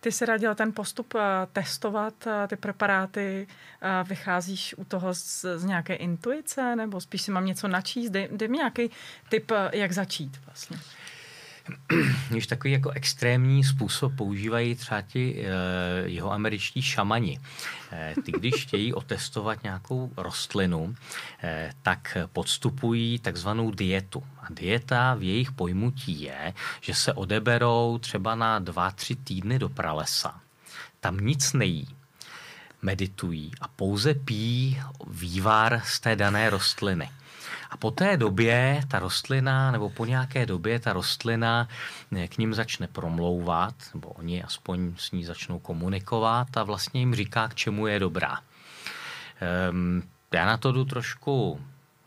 Ty si radil ten postup eh, testovat eh, ty preparáty, vycházíš u toho z, z nějaké intuice, nebo spíš si mám něco načíst? Dej, dej mi nějaký tip, jak začít vlastně. Když takový jako extrémní způsob používají třeba ti e, jeho američtí šamani. E, ty, když chtějí otestovat nějakou rostlinu, e, tak podstupují takzvanou dietu. A dieta v jejich pojmutí je, že se odeberou třeba na dva, tři týdny do pralesa. Tam nic nejí, meditují a pouze pijí vývar z té dané rostliny. A po té době ta rostlina, nebo po nějaké době ta rostlina eh, k ním začne promlouvat, nebo oni aspoň s ní začnou komunikovat a vlastně jim říká, k čemu je dobrá. Um, já na to jdu trošku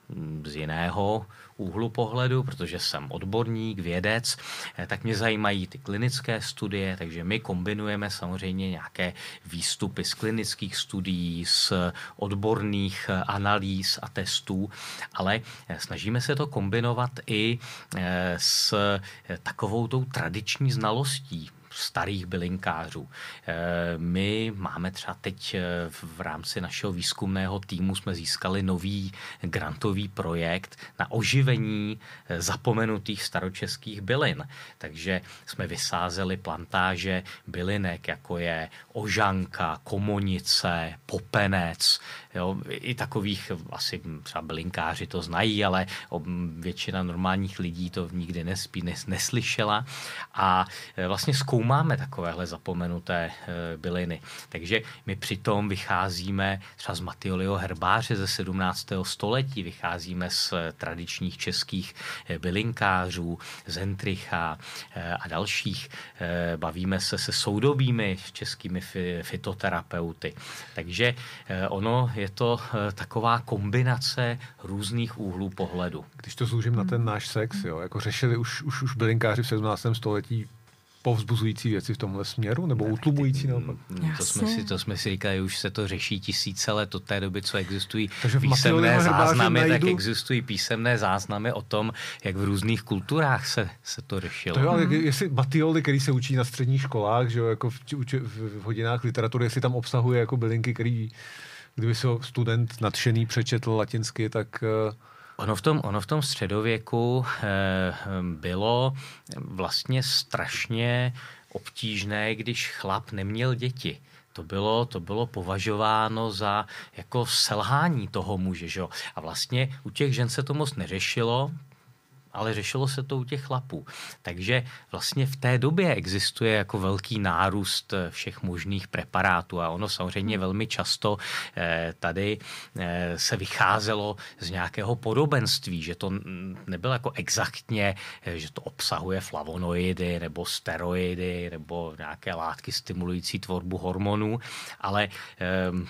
hm, z jiného úhlu pohledu, protože jsem odborník, vědec, eh, tak mě zajímají ty klinické studie, takže my kombinujeme samozřejmě nějaké výstupy z klinických studií, z odborných eh, analýz a testů, ale eh, snažíme se to kombinovat i s takovou tou tradiční znalostí starých bylinkářů. Eh, my máme třeba teď eh, v rámci našeho výzkumného týmu jsme získali nový grantový projekt na oživení eh, zapomenutých staročeských bylin. Takže jsme vysázeli plantáže bylinek, jako je ožanka, komonice, popenec, jo, i takových asi třeba bylinkáři to znají, ale většina normálních lidí to nikdy nespí, nes, neslyšela a vlastně zkoumáme máme takovéhle zapomenuté eh, byliny. Takže my přitom vycházíme třeba z Matioliho herbáře ze 17. století, vycházíme z tradičních českých eh, bylinkářů, z Entricha a dalších. Bavíme se se soudobými českými fitoterapeuty. Takže ono je to taková kombinace různých úhlů pohledu. Když to zúžím na ten náš sex, jo, jako řešili už, už, už bylinkáři v 17. století povzbuzující věci v tomhle směru, nebo utlumující naopak? To jsme, si, to jsme si říkali, už se to řeší tisíce let od té doby, co existují Takže písemné záznamy, najdu... tak existují písemné záznamy o tom, jak v různých kulturách se, se to řešilo. To jo, ale jestli Batioli, který se učí na středních školách, že jo, jako v, v, v hodinách literatury, jestli tam obsahuje jako bylinky, který kdyby se student nadšený přečetl latinsky, tak uh, Ono v tom, ono v tom středověku eh, bylo vlastně strašně obtížné, když chlap neměl děti. To bylo, to bylo považováno za jako selhání toho muže. Že? A vlastně u těch žen se to moc neřešilo, ale řešilo se to u těch chlapů. Takže vlastně v té době existuje jako velký nárůst eh, všech možných preparátů a ono samozřejmě hmm. velmi často eh, tady eh, se vycházelo z nějakého podobenství, že to nebylo jako exaktně, že to obsahuje flavonoidy nebo steroidy nebo nějaké látky stimulující tvorbu hormonů, ale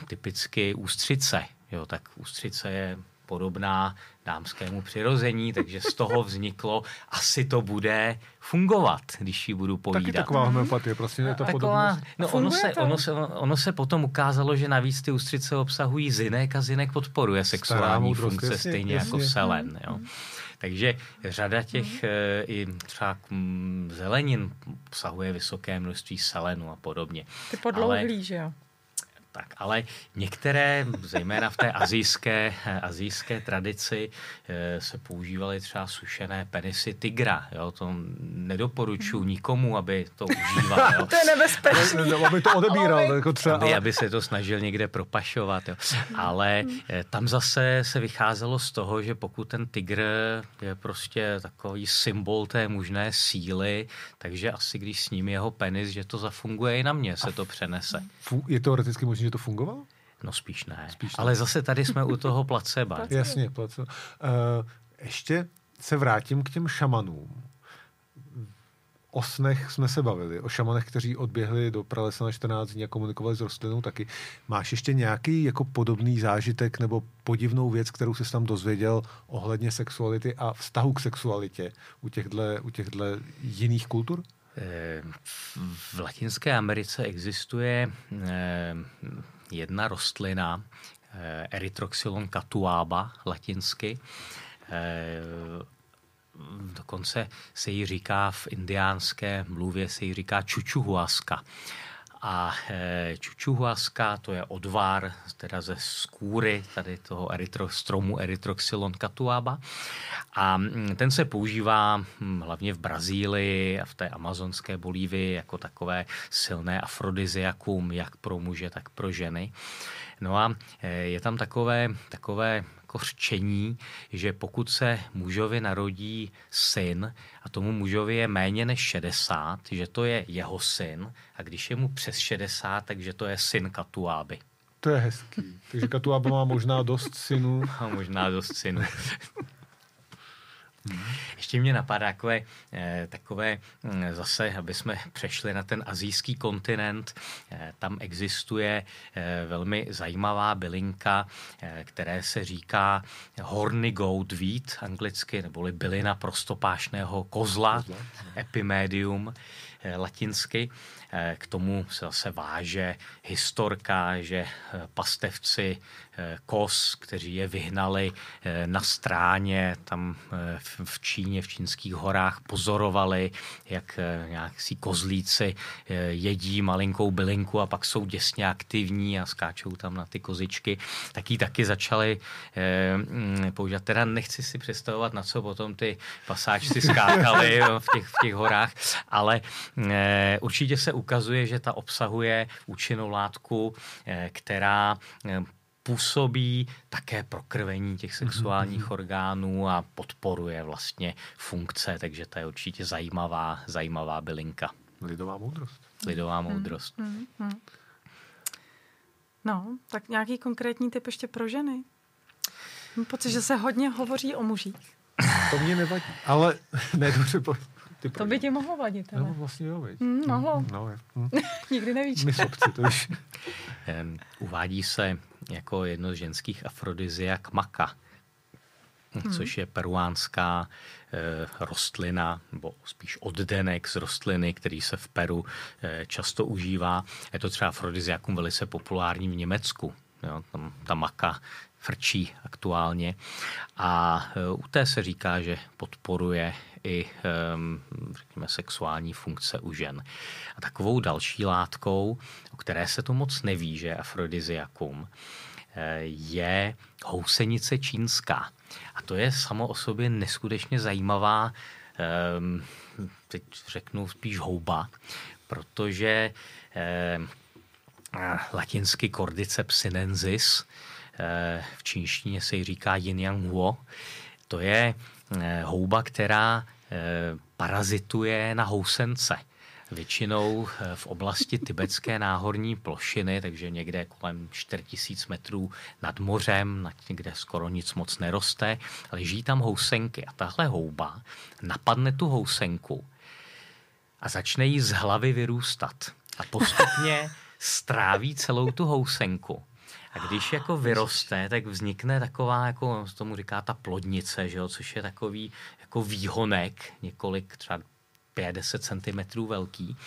typicky ústřice. Jo, tak ústřice je podobná dámskému přirození, takže z toho vzniklo, asi to bude fungovat, když ji budu povídat. Taky taková homeopatie, prostě je to podobná. No ono se, ono, se, ono se potom ukázalo, že navíc ty ústřice obsahují zinek a zinek podporuje sexuální Stará funkce jasně, stejně jasně. jako selen. Jo. Takže řada těch mm. i třeba mm, zelenin obsahuje vysoké množství selenu a podobně. Ty podlouhlý, Ale, že jo? Tak, ale některé, zejména v té azijské, azijské tradici, eh, se používaly třeba sušené penisy tygra. Jo? To nedoporučuji nikomu, aby to užíval. Jo? to je nebezpečné. aby to odebíral. jako třeba, aby, ale... aby se to snažil někde propašovat. Jo? Ale eh, tam zase se vycházelo z toho, že pokud ten tygr je prostě takový symbol té možné síly, takže asi když s ním jeho penis, že to zafunguje i na mě, se to přenese. Je teoreticky možné, že to fungovalo? No spíš ne. Spíš ne. Ale zase tady jsme u toho placeba. Jasně, placebo. Uh, ještě se vrátím k těm šamanům. O snech jsme se bavili, o šamanech, kteří odběhli do pralesa na 14 dní a komunikovali s rostlinou taky. Máš ještě nějaký jako podobný zážitek nebo podivnou věc, kterou jsi tam dozvěděl ohledně sexuality a vztahu k sexualitě u těchto, u těchto jiných kultur? Eh, v Latinské Americe existuje eh, jedna rostlina, eh, Erythroxylon catuaba latinsky. Dokonce se jí říká v indiánské mluvě, se jí říká čučuhuaska. A e, čučuhuaska, to je odvar teda ze skůry tady toho erytro, stromu Erythroxylon catuaba. A mm, ten se používá hm, hlavně v Brazílii a v té amazonské Bolívii jako takové silné afrodiziakum, jak pro muže, tak pro ženy. No a e, je tam takové, takové jako řčení, že pokud se mužovi narodí syn a tomu mužovi je méně než 60, že to je jeho syn a když je mu přes 60, takže to je syn Katuáby. To je hezký. Takže Katuába má možná dost synů. A možná dost synů. Ještě mě napadá takové, eh, takové hm, zase, aby jsme přešli na ten azijský kontinent. Eh, tam existuje eh, velmi zajímavá bylinka, které se říká horny goat wheat anglicky, neboli bylina prostopášného kozla, epimedium latinsky. K tomu se zase váže historka, že pastevci kos, kteří je vyhnali na stráně tam v Číně, v čínských horách pozorovali, jak nějaký kozlíci jedí malinkou bylinku a pak jsou děsně aktivní a skáčou tam na ty kozičky, tak ji taky začali používat. Teda nechci si představovat, na co potom ty pasáčci skákali v těch, v těch horách, ale určitě se ukazuje, že ta obsahuje účinnou látku, která působí také prokrvení těch sexuálních mm-hmm. orgánů a podporuje vlastně funkce, takže to je určitě zajímavá, zajímavá bylinka. Lidová moudrost. Lidová moudrost. Mm-hmm. No, tak nějaký konkrétní typ ještě pro ženy? Mám pocit, že se hodně hovoří o mužích. To mě nevadí, ale ne, dobře, ty to by ti mohlo vadit, ale. No, vlastně jo, veď. Mm, mohlo. No, mm. Nikdy nevíš. My sobci, to už. Uvádí se jako jedno z ženských afrodiziak maka, hmm. což je peruánská e, rostlina, nebo spíš oddenek z rostliny, který se v Peru e, často užívá. Je to třeba afrodiziakum velice populární v Německu. Jo, tam ta maka frčí aktuálně. A e, u té se říká, že podporuje i řekněme, sexuální funkce u žen. A takovou další látkou, o které se to moc neví, že afrodiziakum, e, je housenice čínská. A to je samo o sobě neskutečně zajímavá, teď řeknu spíš houba, protože latinsky Cordyceps sinensis, Eh, v čínštině se jí říká yin yang huo. To je eh, houba, která eh, parazituje na housence. Většinou v oblasti tibetské náhorní plošiny, takže někde kolem 4000 metrů nad mořem, kde skoro nic moc neroste, leží tam housenky. A tahle houba napadne tu housenku a začne jí z hlavy vyrůstat. A postupně stráví celou tu housenku. A když jako vyroste, tak vznikne taková, jako tomu říká ta plodnice, že jo, což je takový jako výhonek, několik třeba 50 cm velký.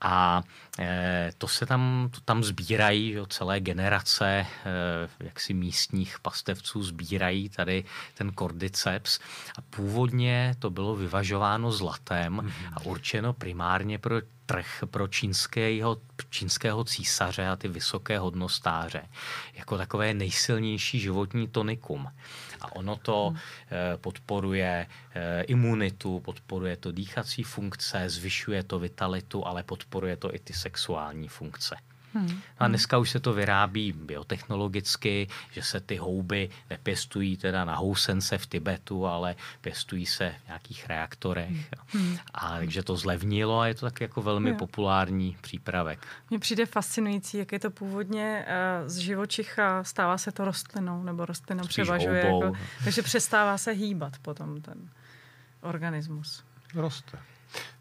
A e, to se tam, to tam sbírají, že celé generace e, jaksi místních pastevců sbírají tady ten kordyceps. A původně to bylo vyvažováno zlatem mm-hmm. a určeno primárně pro trh pro čínského, čínského císaře a ty vysoké hodnostáře jako takové nejsilnější životní tonikum. A ono to hmm. podporuje eh, imunitu, podporuje to dýchací funkce, zvyšuje to vitalitu, ale podporuje to i ty sexuální funkce. Hmm. A dneska už se to vyrábí biotechnologicky, že se ty houby nepěstují teda na housence v Tibetu, ale pěstují se v nějakých reaktorech. Hmm. A takže to zlevnilo a je to tak jako velmi jo. populární přípravek. Mně přijde fascinující, jak je to původně uh, z živočicha, stává se to rostlinou, nebo rostlina Spíš převažuje. Jako, takže přestává se hýbat potom ten organismus. Roste.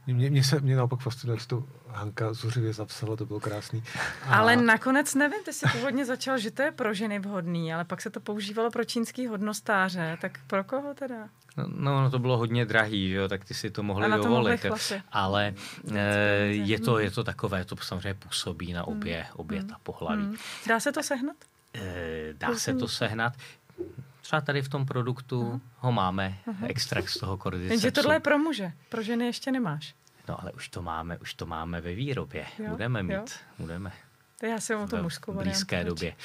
Mě, mě, se, mě naopak fascinuje, jak to Hanka zuřivě zapsala, to bylo krásný. A... Ale nakonec nevím, ty jsi původně začal, že to je pro ženy vhodný, ale pak se to používalo pro čínský hodnostáře, tak pro koho teda? No, no, to bylo hodně drahý, že jo, tak ty si to mohli to dovolit. Ale e, je, to, je to takové, to samozřejmě působí na obě, hmm. obě hmm. ta pohlaví. Hmm. Dá se to sehnat? E, dá se to sehnat. Třeba tady v tom produktu uh-huh. ho máme, uh-huh. extrakt z toho kordycepsu. Jenže tohle je pro muže, pro ženy ještě nemáš. No ale už to máme, už to máme ve výrobě. Jo, budeme mít, jo. budeme. To já jsem o to mužskou V blízké době.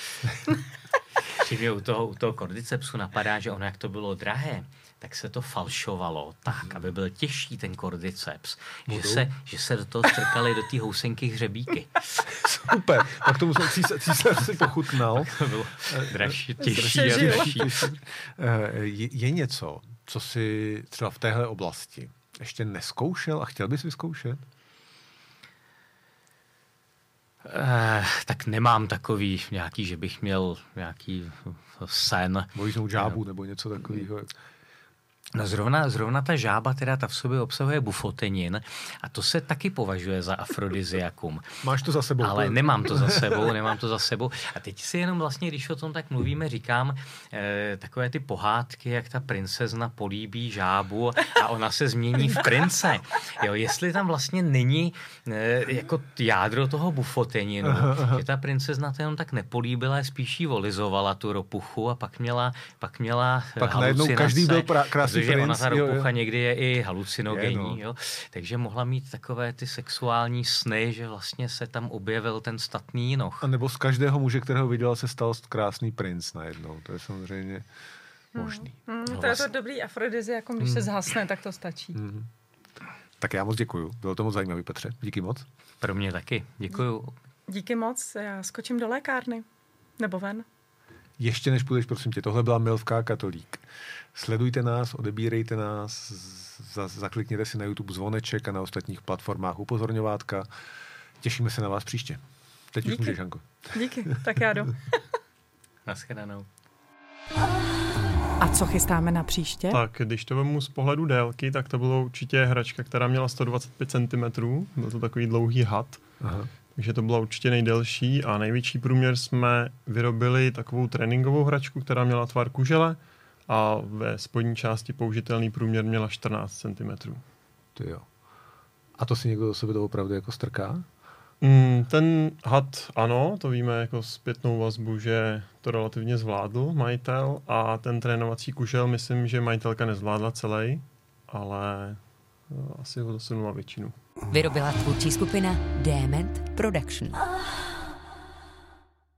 Přijde u toho, u toho kordycepsu napadá, že ono jak to bylo drahé, tak se to falšovalo tak, aby byl těžší ten kordyceps, že se, že se do toho strkali do té housenky hřebíky. Super, tak to musel císař si pochutnal. to bylo dražší, těžší a dražší. Je, je něco, co si třeba v téhle oblasti ještě neskoušel a chtěl bys vyzkoušet? Eh, tak nemám takový nějaký, že bych měl nějaký sen. Možnou žábu nebo něco takového. No zrovna, zrovna ta žába, teda ta v sobě obsahuje bufotenin a to se taky považuje za afrodiziakum. Máš to za sebou. Ale nemám to za sebou, nemám to za sebou. A teď si jenom vlastně, když o tom tak mluvíme, říkám eh, takové ty pohádky, jak ta princezna políbí žábu a ona se změní v prince. Jo, jestli tam vlastně není eh, jako jádro toho bufoteninu, aha, aha. že ta princezna to jenom tak nepolíbila, spíš jí volizovala tu ropuchu a pak měla, pak měla pak najednou každý byl pra, krásný protože princ, ona ta ropucha někdy je i halucinogenní, je, no. jo? takže mohla mít takové ty sexuální sny, že vlastně se tam objevil ten statný jinoch. A nebo z každého muže, kterého viděla, se stal krásný princ najednou. To je samozřejmě hmm. možný. Hmm, no, to je to vlastně- dobrý afrodizi, jako když hmm. se zhasne, tak to stačí. Hmm. Tak já moc děkuju. Bylo to moc zajímavý, Petře. Díky moc. Pro mě taky. Děkuju. Díky moc. Já skočím do lékárny. Nebo ven. Ještě než půjdeš, prosím tě, tohle byla Milvka katolík. Sledujte nás, odebírejte nás, za, zaklikněte si na YouTube zvoneček a na ostatních platformách upozorňovátka. Těšíme se na vás příště. Teď Díky. už můžeš, Hanko. Díky, tak já jdu. Naschledanou. A co chystáme na příště? Tak, když to vemu z pohledu délky, tak to bylo určitě hračka, která měla 125 cm. Byl to takový dlouhý had. Aha. Takže to byla určitě nejdelší a největší průměr jsme vyrobili takovou tréninkovou hračku, která měla tvar kužele a ve spodní části použitelný průměr měla 14 cm. To jo. A to si někdo do sebe opravdu jako strká? Mm, ten had, ano, to víme jako zpětnou vazbu, že to relativně zvládl majitel a ten trénovací kužel, myslím, že majitelka nezvládla celý, ale no, asi ho dosunula většinu. Vyrobila tvůrčí skupina Dement Production.